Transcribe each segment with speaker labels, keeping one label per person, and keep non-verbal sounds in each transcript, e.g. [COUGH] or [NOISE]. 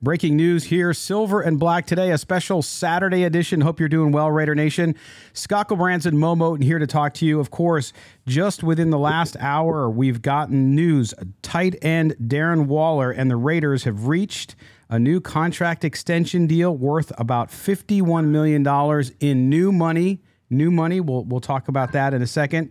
Speaker 1: Breaking news here Silver and Black today, a special Saturday edition. Hope you're doing well, Raider Nation. Scott Gulbransen, Mo Moton here to talk to you. Of course, just within the last hour, we've gotten news. Tight end Darren Waller and the Raiders have reached a new contract extension deal worth about $51 million in new money. New money. We'll, we'll talk about that in a second.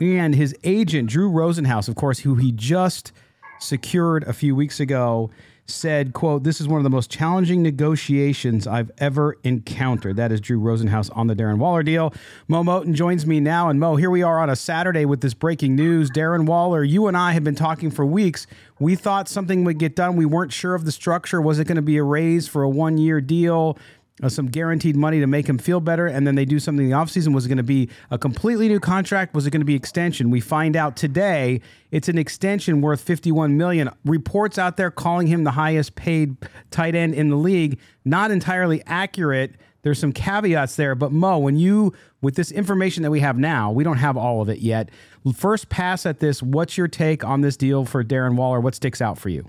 Speaker 1: And his agent, Drew Rosenhaus, of course, who he just secured a few weeks ago said, quote, this is one of the most challenging negotiations I've ever encountered. That is Drew Rosenhaus on the Darren Waller deal. Mo Moton joins me now. And Mo, here we are on a Saturday with this breaking news. Darren Waller, you and I have been talking for weeks. We thought something would get done. We weren't sure of the structure. Was it going to be a raise for a one year deal? Uh, some guaranteed money to make him feel better, and then they do something in the offseason. Was it going to be a completely new contract? Was it going to be extension? We find out today it's an extension worth 51 million. Reports out there calling him the highest paid tight end in the league. Not entirely accurate. There's some caveats there, but Mo, when you with this information that we have now, we don't have all of it yet. First pass at this, what's your take on this deal for Darren Waller? What sticks out for you?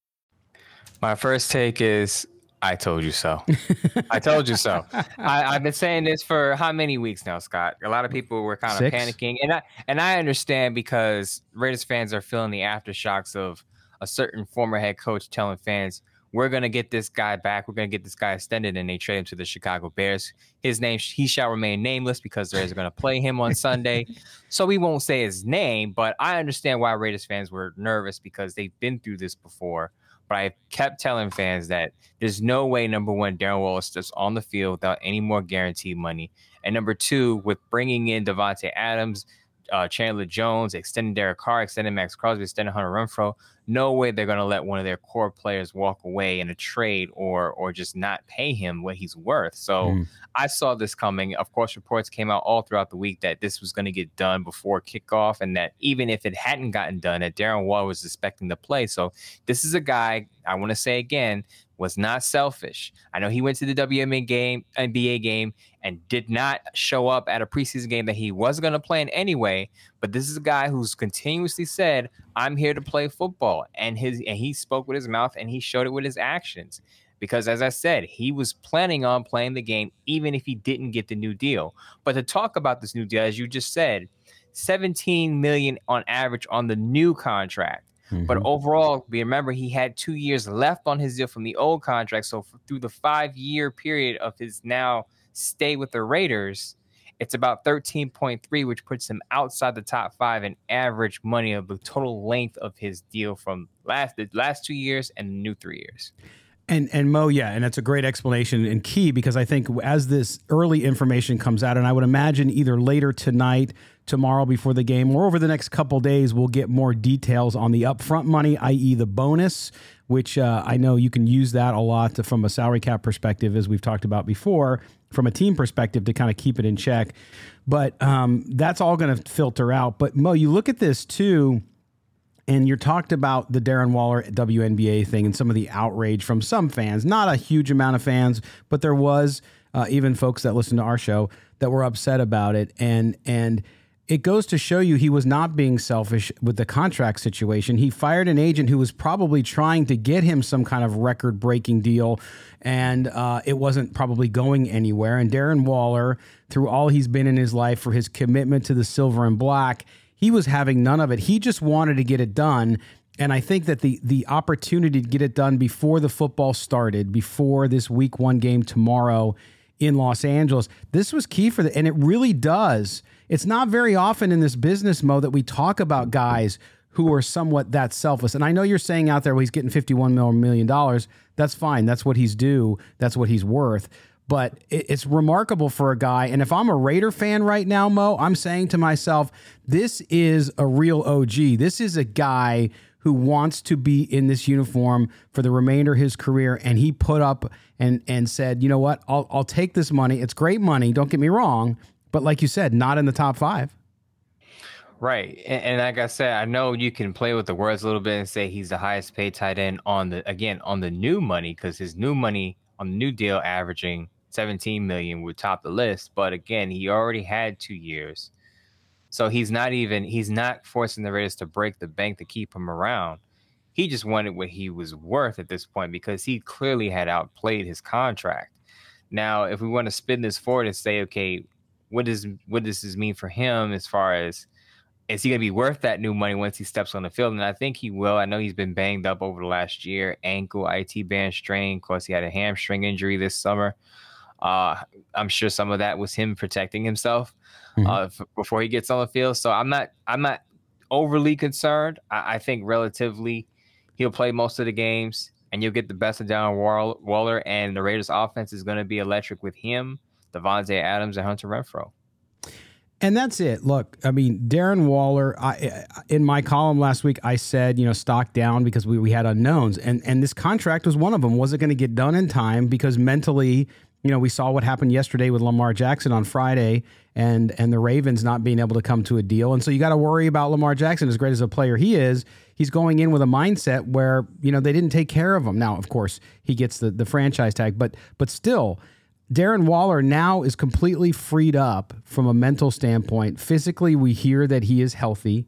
Speaker 2: My first take is I told you so. I told you so. I, have been saying this for how many weeks now, Scott? A lot of people were kind of Six. panicking, and I and I understand because Raiders fans are feeling the aftershocks of a certain former head coach telling fans, "We're gonna get this guy back. We're gonna get this guy extended," and they trade him to the Chicago Bears. His name he shall remain nameless because they're going to play him on Sunday, [LAUGHS] so we won't say his name. But I understand why Raiders fans were nervous because they've been through this before but I kept telling fans that there's no way, number one, Darren Waller's just on the field without any more guaranteed money. And number two, with bringing in Davante Adams, uh, Chandler Jones, extending Derek Carr, extending Maxx Crosby, extending Hunter Renfrow. No way they're going to let one of their core players walk away in a trade or or just not pay him what he's worth. So mm. I saw this coming. Of course, reports came out all throughout the week that this was going to get done before kickoff, and that even if it hadn't gotten done, that Darren Waller was expecting to play. So this is a guy. I want to say again was not selfish. I know he went to the WNBA game, NBA game, and did not show up at a preseason game that he was going to play in anyway. But this is a guy who's continuously said, "I'm here to play football," and his and he spoke with his mouth and he showed it with his actions. Because as I said, he was planning on playing the game even if he didn't get the new deal. But to talk about this new deal, as you just said, 17 million on average on the new contract. Mm-hmm. But overall, remember he had two years left on his deal from the old contract. So through the five year period of his now stay with the Raiders, it's about 13.3, which puts him outside the top five in average money of the total length of his deal from last the last two years and the new three years.
Speaker 1: And and Mo, yeah, and that's a great explanation and key because I think as this early information comes out, and I would imagine either later tonight, tomorrow before the game, or over the next couple days, we'll get more details on the upfront money, i.e., the bonus, which uh, I know you can use that a lot to, from a salary cap perspective, as we've talked about before, from a team perspective to kind of keep it in check. But um, that's all going to filter out. But Mo, you look at this too and you talked about the Darren Waller WNBA thing and some of the outrage from some fans. Not a huge amount of fans, but there was uh, even folks that listened to our show that were upset about it. And and it goes to show you he was not being selfish with the contract situation. He fired an agent who was probably trying to get him some kind of record breaking deal, and uh, it wasn't probably going anywhere. And Darren Waller, through all he's been in his life for his commitment to the silver and black, he was having none of it. He just wanted to get it done. And I think that the the opportunity to get it done before the football started, before this week one game tomorrow in Los Angeles, this was key for the and it really does. It's not very often in this business Mo that we talk about guys who are somewhat that selfless. And I know you're saying out there, well, he's getting 51 million dollars. That's fine. That's what he's due. That's what he's worth. But it's remarkable for a guy. And if I'm a Raider fan right now, Mo, I'm saying to myself, this is a real OG. This is a guy who wants to be in this uniform for the remainder of his career. And he put up and and said, you know what, I'll I'll take this money. It's great money. Don't get me wrong, but like you said, not in the top five.
Speaker 2: Right. And, and, like I said, I know you can play with the words a little bit and say he's the highest paid tight end on the again on the new money because his new money on the new deal averaging 17 million would top the list. But again, he already had two years. So he's not even he's not forcing the Raiders to break the bank to keep him around. He just wanted what he was worth at this point because he clearly had outplayed his contract. Now, if we want to spin this forward and say, okay, what does what does this mean for him as far as is he going to be worth that new money once he steps on the field? And I think he will. I know he's been banged up over the last year, ankle, IT band strain. Of course, he had a hamstring injury this summer. Uh, I'm sure some of that was him protecting himself mm-hmm. uh, f- before he gets on the field. So I'm not, I'm not overly concerned. I, I, think relatively, he'll play most of the games, and you'll get the best of Darren Waller. And the Raiders' offense is going to be electric with him, Davante Adams, and Hunter Renfrow.
Speaker 1: And that's it. Look, I mean, Darren Waller. I, in my column last week, I said you know stock down because we, we had unknowns, and and this contract was one of them. Was it going to get done in time? Because mentally, you know, we saw what happened yesterday with Lamar Jackson on Friday, and and the Ravens not being able to come to a deal, and so you got to worry about Lamar Jackson. As great as a player he is, he's going in with a mindset where you know they didn't take care of him. Now, of course, he gets the the franchise tag, but but still Darren Waller now is completely freed up from a mental standpoint. Physically, we hear that he is healthy,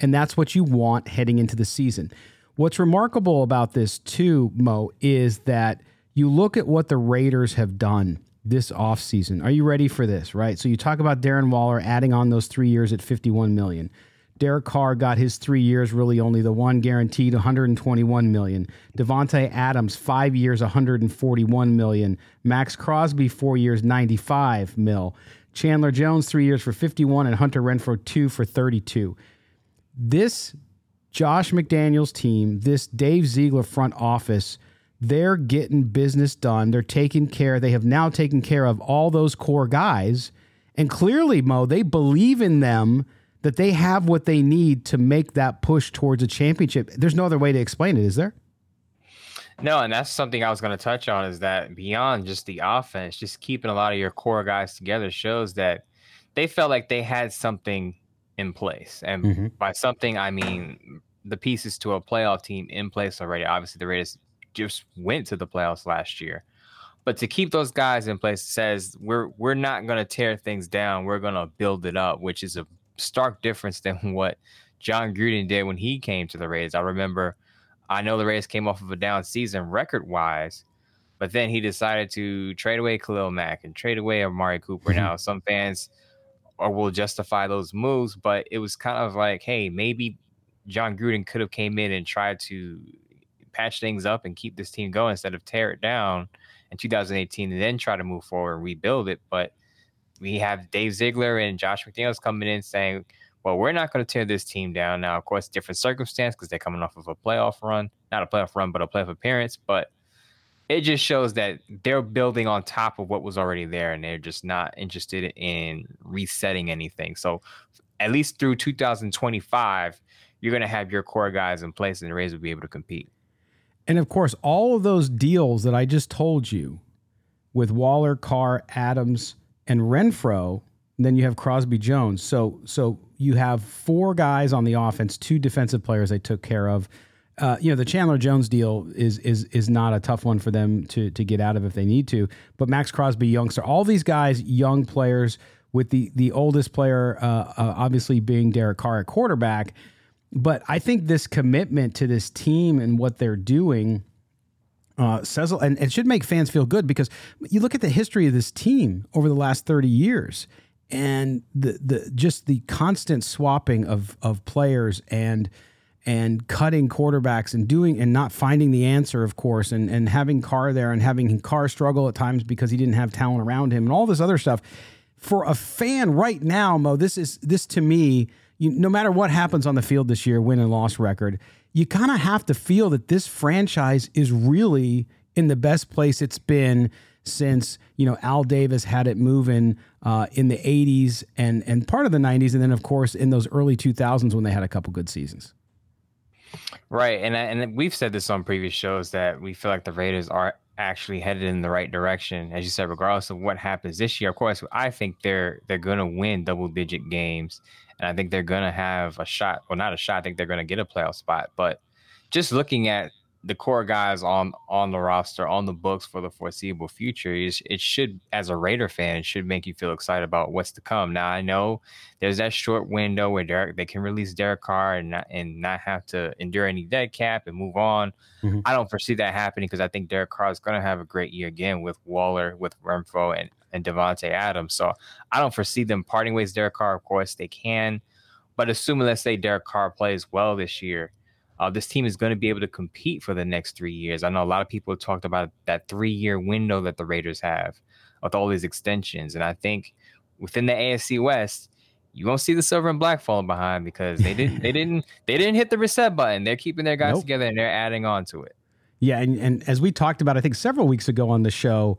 Speaker 1: and that's what you want heading into the season. What's remarkable about this, too, Mo, is that you look at what the Raiders have done this offseason. Are you ready for this, right? So you talk about Darren Waller adding on those three years at 51 million. Derek Carr got his three years, really only the one guaranteed, 121 million. Davante Adams, five years, 141 million. Maxx Crosby, four years, 95 mil. Chandler Jones, three years for 51, and Hunter Renfrow two for 32. This Josh McDaniels team, this Dave Ziegler front office, they're getting business done. They're taking care. They have now taken care of all those core guys. And clearly, Mo, they believe in them that they have what they need to make that push towards a championship. There's no other way to explain it, is there?
Speaker 2: No, and that's something I was going to touch on is that beyond just the offense, just keeping a lot of your core guys together shows that they felt like they had something in place. And mm-hmm. by something, I mean the pieces to a playoff team in place already. Obviously, the Raiders just went to the playoffs last year. But to keep those guys in place says we're we're not going to tear things down. We're going to build it up, which is a stark difference than [LAUGHS] what Jon Gruden did when he came to the Rays. I remember, I know the Rays came off of a down season record wise, but then he decided to trade away Khalil Mack and trade away Amari Cooper. [LAUGHS] Now, some fans or will justify those moves, but it was kind of like, hey, maybe John Gruden could have came in and tried to patch things up and keep this team going instead of tear it down in 2018 and then try to move forward and rebuild it. But we have Dave Ziegler and Josh McDaniels coming in saying, well, we're not going to tear this team down. Now, of course, different circumstance because they're coming off of a playoff run, not a playoff run, but a playoff appearance. But it just shows that they're building on top of what was already there and they're just not interested in resetting anything. So, at least through 2025, you're going to have your core guys in place and the Rays will be able to compete.
Speaker 1: And of course, all of those deals that I just told you with Waller, Carr, Adams, and Renfrow, then you have Crosby Jones. So so you have four guys on the offense, two defensive players they took care of. Uh, you know the Chandler Jones deal is is is not a tough one for them to to get out of if they need to. But Maxx Crosby, youngster, all these guys, young players, with the the oldest player uh, uh, obviously being Derek Carr at quarterback. But I think this commitment to this team and what they're doing uh, says and it should make fans feel good because you look at the history of this team over the last 30 years and the the just the constant swapping of of players and and cutting quarterbacks and doing and not finding the answer, of course, and, and having Carr there and having Carr struggle at times because he didn't have talent around him and all this other stuff. For a fan right now, Mo, this is this to me, you, no matter what happens on the field this year, win and loss record, you kind of have to feel that this franchise is really in the best place it's been since you know Al Davis had it moving uh, in the 80s and and part of the 90s, and then of course in those early 2000s when they had a couple good seasons.
Speaker 2: Right, and and we've said this on previous shows that we feel like the Raiders are actually headed in the right direction, as you said. Regardless of what happens this year, of course, I think they're they're going to win double digit games, and I think they're going to have a shot. Well, not a shot. I think they're going to get a playoff spot. But just looking at the core guys on on the roster on the books for the foreseeable future is it should as a Raider fan it should make you feel excited about what's to come. Now I know there's that short window where Derek they can release Derek Carr and not and not have to endure any dead cap and move on. Mm-hmm. I don't foresee that happening because I think Derek Carr is going to have a great year again with Waller, with Renfrow, and and Davante Adams. So I don't foresee them parting ways. Derek Carr, of course, they can, but assuming let's say Derek Carr plays well this year uh, this team is going to be able to compete for the next three years. I know a lot of people talked about that three year window that the Raiders have with all these extensions. And I think within the AFC West, you won't see the silver and black falling behind because they didn't they didn't [LAUGHS] they didn't hit the reset button. They're keeping their guys nope. together and they're adding on to it.
Speaker 1: Yeah, and, and as we talked about, I think several weeks ago on the show,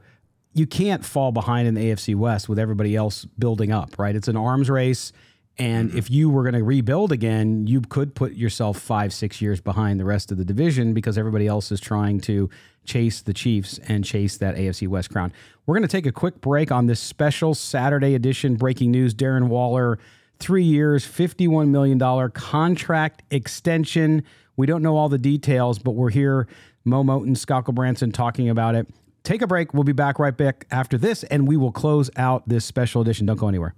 Speaker 1: you can't fall behind in the AFC West with everybody else building up, right? It's an arms race. And mm-hmm. if you were going to rebuild again, you could put yourself five, six years behind the rest of the division because everybody else is trying to chase the Chiefs and chase that AFC West crown. We're going to take a quick break on this special Saturday edition breaking news. Darren Waller, three years, $51 million contract extension. We don't know all the details, but we're here, Mo Moton, Scott Branson talking about it. Take a break. We'll be back right back after this, and we will close out this special edition. Don't go anywhere.